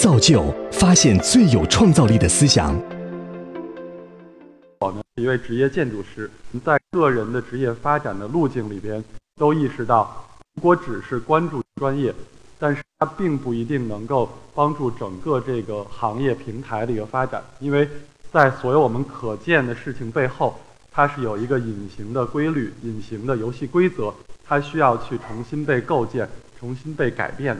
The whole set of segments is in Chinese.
造就发现最有创造力的思想。我呢一位职业建筑师，在个人的职业发展的路径里边，都意识到，如果只是关注专业，但是它并不一定能够帮助整个这个行业平台的一个发展，因为在所有我们可见的事情背后，它是有一个隐形的规律、隐形的游戏规则，它需要去重新被构建、重新被改变。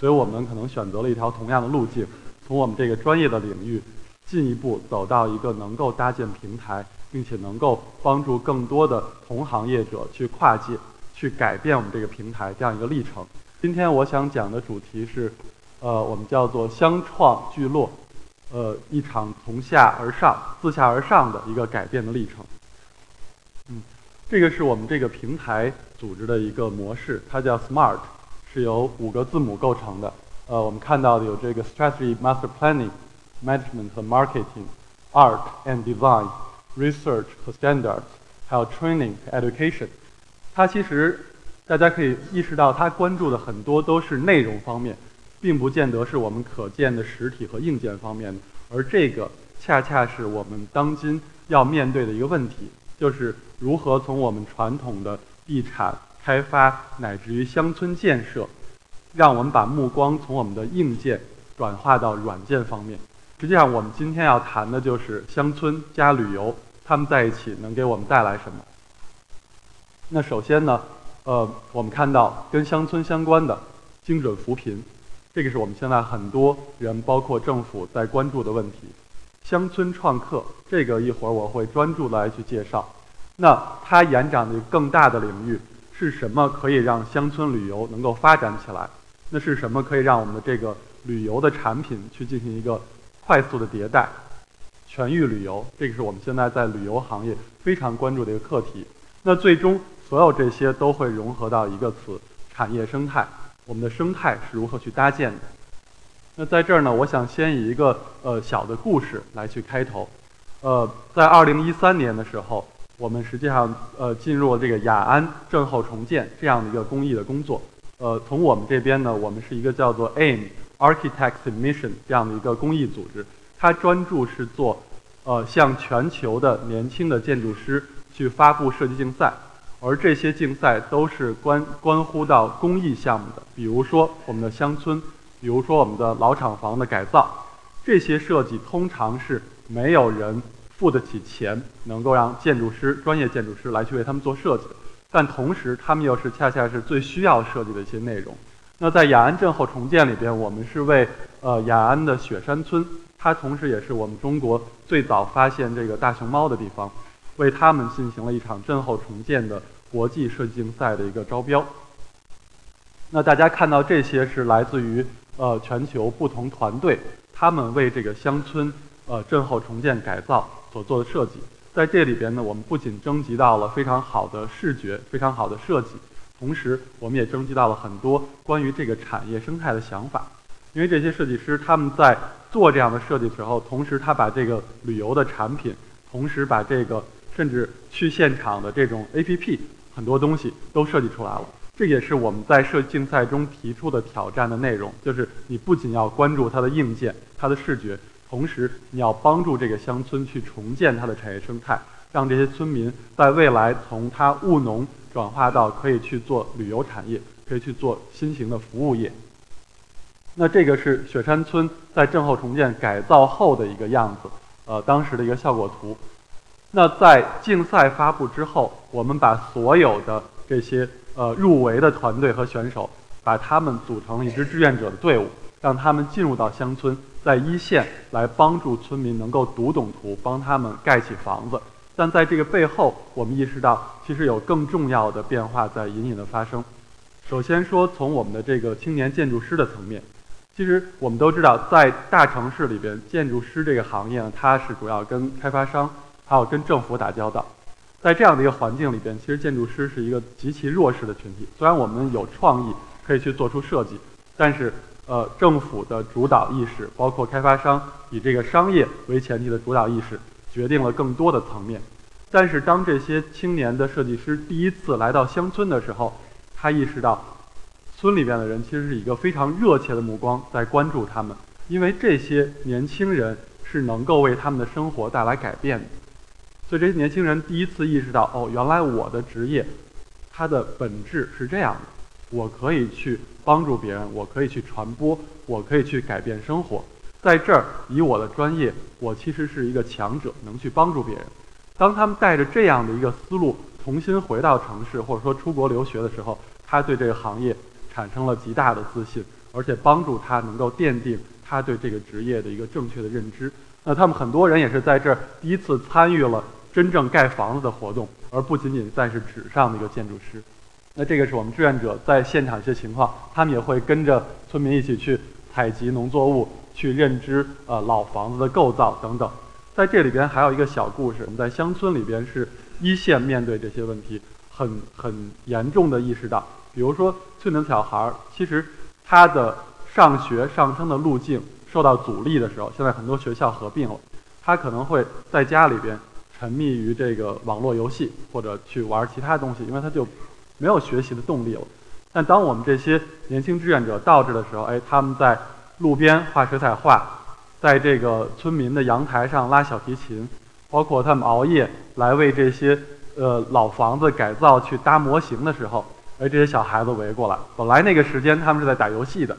所以我们可能选择了一条同样的路径，从我们这个专业的领域，进一步走到一个能够搭建平台，并且能够帮助更多的同行业者去跨界、去改变我们这个平台这样一个历程。今天我想讲的主题是，呃，我们叫做相创聚落，呃，一场从下而上、自下而上的一个改变的历程。嗯，这个是我们这个平台组织的一个模式，它叫 SMART，是由五个字母构成的。呃，我们看到的有这个 Strategy、Master Planning、Management 和 Marketing、Art and Design、Research 和 Standards，还有 Training、Education。它其实。大家可以意识到，他关注的很多都是内容方面，并不见得是我们可见的实体和硬件方面的。而这个恰恰是我们当今要面对的一个问题，就是如何从我们传统的地产开发乃至于乡村建设，让我们把目光从我们的硬件转化到软件方面。实际上，我们今天要谈的就是乡村加旅游，他们在一起能给我们带来什么？那首先呢？呃，我们看到跟乡村相关的精准扶贫，这个是我们现在很多人，包括政府在关注的问题。乡村创客，这个一会儿我会专注来去介绍。那它延展的更大的领域是什么？可以让乡村旅游能够发展起来？那是什么可以让我们的这个旅游的产品去进行一个快速的迭代？全域旅游，这个是我们现在在旅游行业非常关注的一个课题。那最终。所有这些都会融合到一个词——产业生态。我们的生态是如何去搭建的？那在这儿呢，我想先以一个呃小的故事来去开头。呃，在二零一三年的时候，我们实际上呃进入了这个雅安震后重建这样的一个公益的工作。呃，从我们这边呢，我们是一个叫做 AIM Architects Mission 这样的一个公益组织，它专注是做呃向全球的年轻的建筑师去发布设计竞赛。而这些竞赛都是关关乎到公益项目的，比如说我们的乡村，比如说我们的老厂房的改造，这些设计通常是没有人付得起钱，能够让建筑师、专业建筑师来去为他们做设计，但同时他们又是恰恰是最需要设计的一些内容。那在雅安震后重建里边，我们是为呃雅安的雪山村，它同时也是我们中国最早发现这个大熊猫的地方。为他们进行了一场震后重建的国际设计竞赛的一个招标。那大家看到这些是来自于呃全球不同团队，他们为这个乡村呃震后重建改造所做的设计。在这里边呢，我们不仅征集到了非常好的视觉、非常好的设计，同时我们也征集到了很多关于这个产业生态的想法。因为这些设计师他们在做这样的设计时候，同时他把这个旅游的产品，同时把这个。甚至去现场的这种 APP，很多东西都设计出来了。这也是我们在设计竞赛中提出的挑战的内容，就是你不仅要关注它的硬件、它的视觉，同时你要帮助这个乡村去重建它的产业生态，让这些村民在未来从它务农转化到可以去做旅游产业，可以去做新型的服务业。那这个是雪山村在震后重建改造后的一个样子，呃，当时的一个效果图。那在竞赛发布之后，我们把所有的这些呃入围的团队和选手，把他们组成一支志愿者的队伍，让他们进入到乡村，在一线来帮助村民能够读懂图，帮他们盖起房子。但在这个背后，我们意识到，其实有更重要的变化在隐隐的发生。首先说，从我们的这个青年建筑师的层面，其实我们都知道，在大城市里边，建筑师这个行业呢，它是主要跟开发商。还有跟政府打交道，在这样的一个环境里边，其实建筑师是一个极其弱势的群体。虽然我们有创意可以去做出设计，但是呃，政府的主导意识，包括开发商以这个商业为前提的主导意识，决定了更多的层面。但是当这些青年的设计师第一次来到乡村的时候，他意识到，村里边的人其实是一个非常热切的目光在关注他们，因为这些年轻人是能够为他们的生活带来改变的。所以这些年轻人第一次意识到，哦，原来我的职业，它的本质是这样的，我可以去帮助别人，我可以去传播，我可以去改变生活。在这儿，以我的专业，我其实是一个强者，能去帮助别人。当他们带着这样的一个思路重新回到城市，或者说出国留学的时候，他对这个行业产生了极大的自信，而且帮助他能够奠定他对这个职业的一个正确的认知。那他们很多人也是在这儿第一次参与了真正盖房子的活动，而不仅仅再是纸上的一个建筑师。那这个是我们志愿者在现场一些情况，他们也会跟着村民一起去采集农作物。去认知呃老房子的构造等等，在这里边还有一个小故事。我们在乡村里边是一线面对这些问题，很很严重的意识到，比如说村里的小孩儿，其实他的上学上升的路径受到阻力的时候，现在很多学校合并了，他可能会在家里边沉迷于这个网络游戏或者去玩其他东西，因为他就没有学习的动力了。但当我们这些年轻志愿者到这的时候，哎，他们在路边画水彩画，在这个村民的阳台上拉小提琴，包括他们熬夜来为这些呃老房子改造去搭模型的时候，哎，这些小孩子围过来。本来那个时间他们是在打游戏的，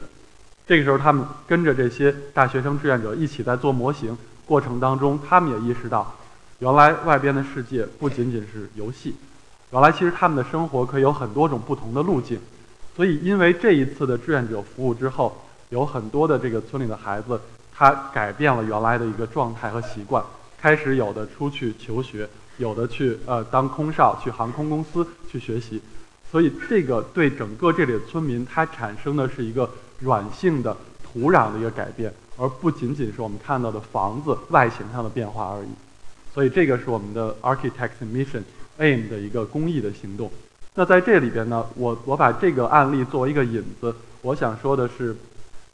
这个时候他们跟着这些大学生志愿者一起在做模型。过程当中，他们也意识到，原来外边的世界不仅仅是游戏，原来其实他们的生活可以有很多种不同的路径。所以，因为这一次的志愿者服务之后。有很多的这个村里的孩子，他改变了原来的一个状态和习惯，开始有的出去求学，有的去呃当空少，去航空公司去学习，所以这个对整个这里的村民，它产生的是一个软性的土壤的一个改变，而不仅仅是我们看到的房子外形上的变化而已。所以这个是我们的 Architects Mission Aim 的一个公益的行动。那在这里边呢，我我把这个案例作为一个引子，我想说的是。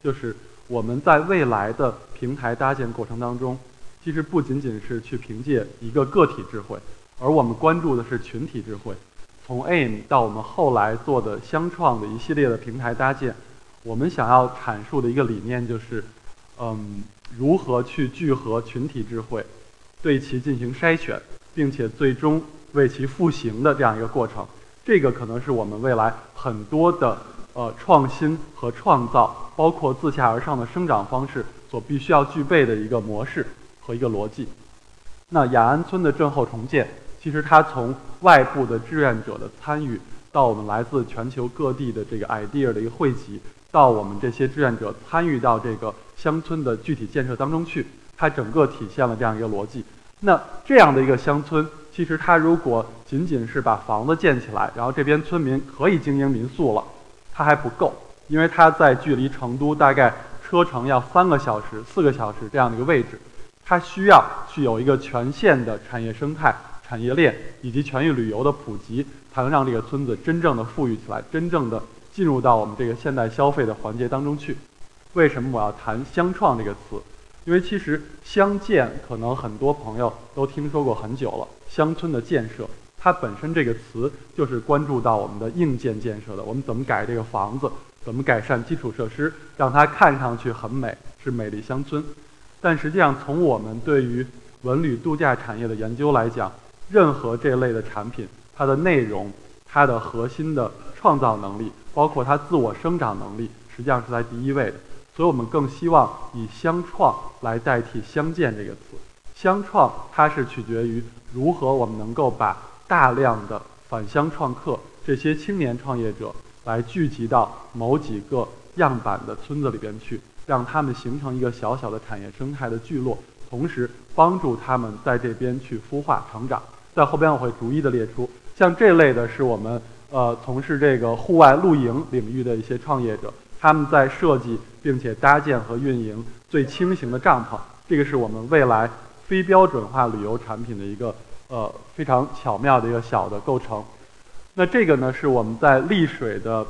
就是我们在未来的平台搭建过程当中，其实不仅仅是去凭借一个个体智慧，而我们关注的是群体智慧。从 AIM 到我们后来做的相创的一系列的平台搭建，我们想要阐述的一个理念就是，嗯，如何去聚合群体智慧，对其进行筛选，并且最终为其复形的这样一个过程。这个可能是我们未来很多的。呃，创新和创造，包括自下而上的生长方式所必须要具备的一个模式和一个逻辑。那雅安村的震后重建，其实它从外部的志愿者的参与，到我们来自全球各地的这个 idea 的一个汇集，到我们这些志愿者参与到这个乡村的具体建设当中去，它整个体现了这样一个逻辑。那这样的一个乡村，其实它如果仅仅是把房子建起来，然后这边村民可以经营民宿了。它还不够，因为它在距离成都大概车程要三个小时、四个小时这样的一个位置，它需要去有一个全线的产业生态、产业链以及全域旅游的普及，才能让这个村子真正的富裕起来，真正的进入到我们这个现代消费的环节当中去。为什么我要谈“乡创”这个词？因为其实乡建可能很多朋友都听说过很久了，乡村的建设。它本身这个词就是关注到我们的硬件建设的，我们怎么改这个房子，怎么改善基础设施，让它看上去很美，是美丽乡村。但实际上，从我们对于文旅度假产业的研究来讲，任何这类的产品，它的内容、它的核心的创造能力，包括它自我生长能力，实际上是在第一位的。所以我们更希望以“相创”来代替“相见”这个词。相创它是取决于如何我们能够把大量的返乡创客，这些青年创业者来聚集到某几个样板的村子里边去，让他们形成一个小小的产业生态的聚落，同时帮助他们在这边去孵化成长。在后边我会逐一的列出，像这类的是我们呃从事这个户外露营领域的一些创业者，他们在设计并且搭建和运营最轻型的帐篷，这个是我们未来非标准化旅游产品的一个。呃，非常巧妙的一个小的构成。那这个呢，是我们在丽水的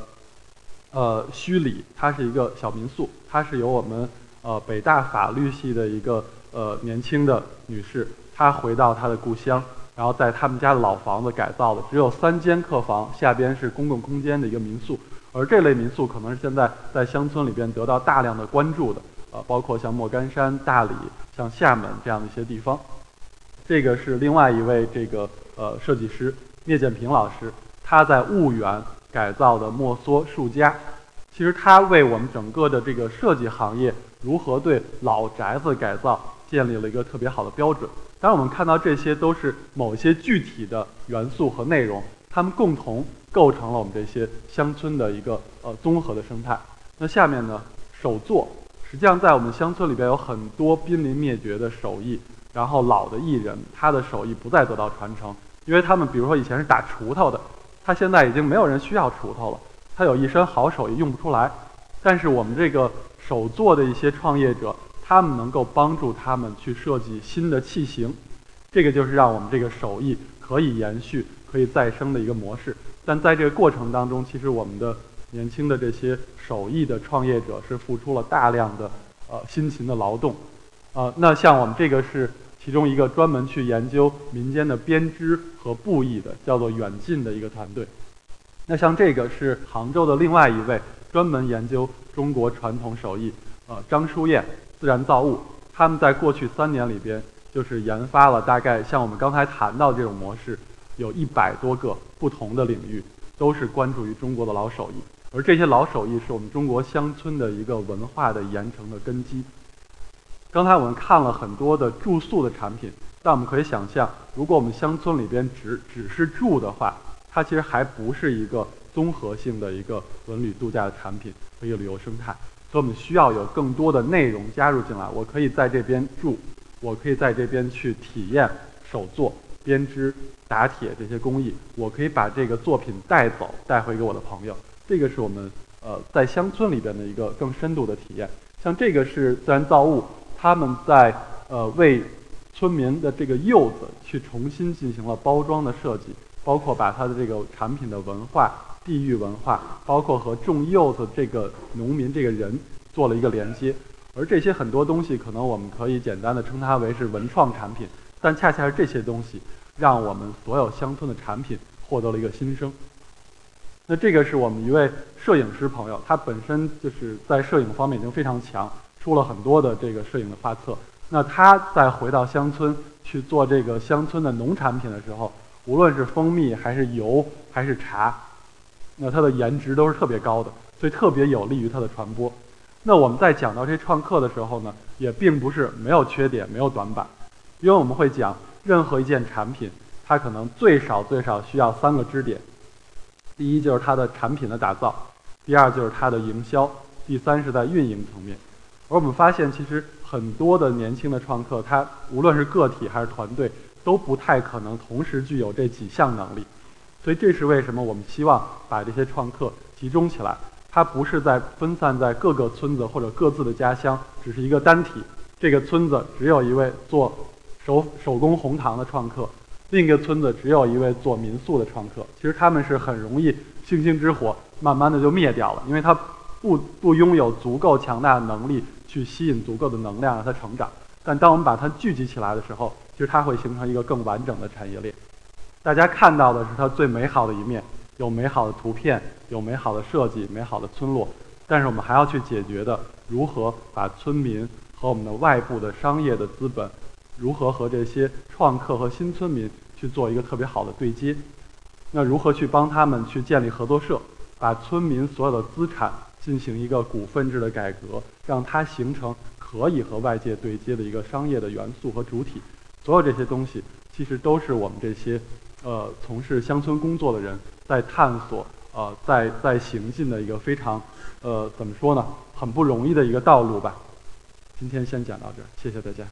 呃虚里，它是一个小民宿，它是由我们呃北大法律系的一个呃年轻的女士，她回到她的故乡，然后在他们家老房子改造的，只有三间客房，下边是公共空间的一个民宿。而这类民宿可能是现在在乡村里边得到大量的关注的，呃，包括像莫干山、大理、像厦门这样的一些地方。这个是另外一位这个呃设计师聂建平老师，他在婺源改造的莫梭树家。其实他为我们整个的这个设计行业如何对老宅子改造建立了一个特别好的标准。当然，我们看到这些都是某些具体的元素和内容，它们共同构成了我们这些乡村的一个呃综合的生态。那下面呢，手作实际上在我们乡村里边有很多濒临灭绝的手艺，然后老的艺人他的手艺不再得到传承，因为他们比如说以前是打锄头的，他现在已经没有人需要锄头了。他有一身好手艺用不出来，但是我们这个手作的一些创业者，他们能够帮助他们去设计新的器型，这个就是让我们这个手艺可以延续、可以再生的一个模式。但在这个过程当中，其实我们的年轻的这些手艺的创业者是付出了大量的呃辛勤的劳动，呃，那像我们这个是其中一个专门去研究民间的编织和布艺的，叫做远近的一个团队。那像这个是杭州的另外一位专门研究中国传统手艺，呃，张书燕自然造物，他们在过去三年里边就是研发了大概像我们刚才谈到这种模式，有一百多个不同的领域，都是关注于中国的老手艺，而这些老手艺是我们中国乡村的一个文化的延承的根基。刚才我们看了很多的住宿的产品，但我们可以想象，如果我们乡村里边只只是住的话，它其实还不是一个综合性的一个文旅度假的产品和一个旅游生态，所以我们需要有更多的内容加入进来。我可以在这边住，我可以在这边去体验手作、编织、打铁这些工艺，我可以把这个作品带走，带回给我的朋友。这个是我们呃在乡村里边的一个更深度的体验。像这个是自然造物，他们在呃为村民的这个柚子去重新进行了包装的设计。包括把它的这个产品的文化、地域文化，包括和种柚子这个农民这个人做了一个连接，而这些很多东西可能我们可以简单的称它为是文创产品，但恰恰是这些东西让我们所有乡村的产品获得了一个新生。那这个是我们一位摄影师朋友，他本身就是在摄影方面已经非常强，出了很多的这个摄影的画册。那他在回到乡村去做这个乡村的农产品的时候。无论是蜂蜜还是油还是茶，那它的颜值都是特别高的，所以特别有利于它的传播。那我们在讲到这创客的时候呢，也并不是没有缺点、没有短板，因为我们会讲任何一件产品，它可能最少最少需要三个支点：第一就是它的产品的打造，第二就是它的营销，第三是在运营层面。而我们发现，其实很多的年轻的创客，他无论是个体还是团队。都不太可能同时具有这几项能力，所以这是为什么我们希望把这些创客集中起来。它不是在分散在各个村子或者各自的家乡，只是一个单体。这个村子只有一位做手手工红糖的创客，另一个村子只有一位做民宿的创客。其实他们是很容易星星之火慢慢的就灭掉了，因为他不不拥有足够强大的能力去吸引足够的能量让它成长。但当我们把它聚集起来的时候，其实它会形成一个更完整的产业链。大家看到的是它最美好的一面，有美好的图片，有美好的设计，美好的村落。但是我们还要去解决的，如何把村民和我们的外部的商业的资本，如何和这些创客和新村民去做一个特别好的对接？那如何去帮他们去建立合作社，把村民所有的资产进行一个股份制的改革，让它形成？可以和外界对接的一个商业的元素和主体，所有这些东西其实都是我们这些呃从事乡村工作的人在探索呃在在行进的一个非常呃怎么说呢很不容易的一个道路吧。今天先讲到这儿，谢谢大家。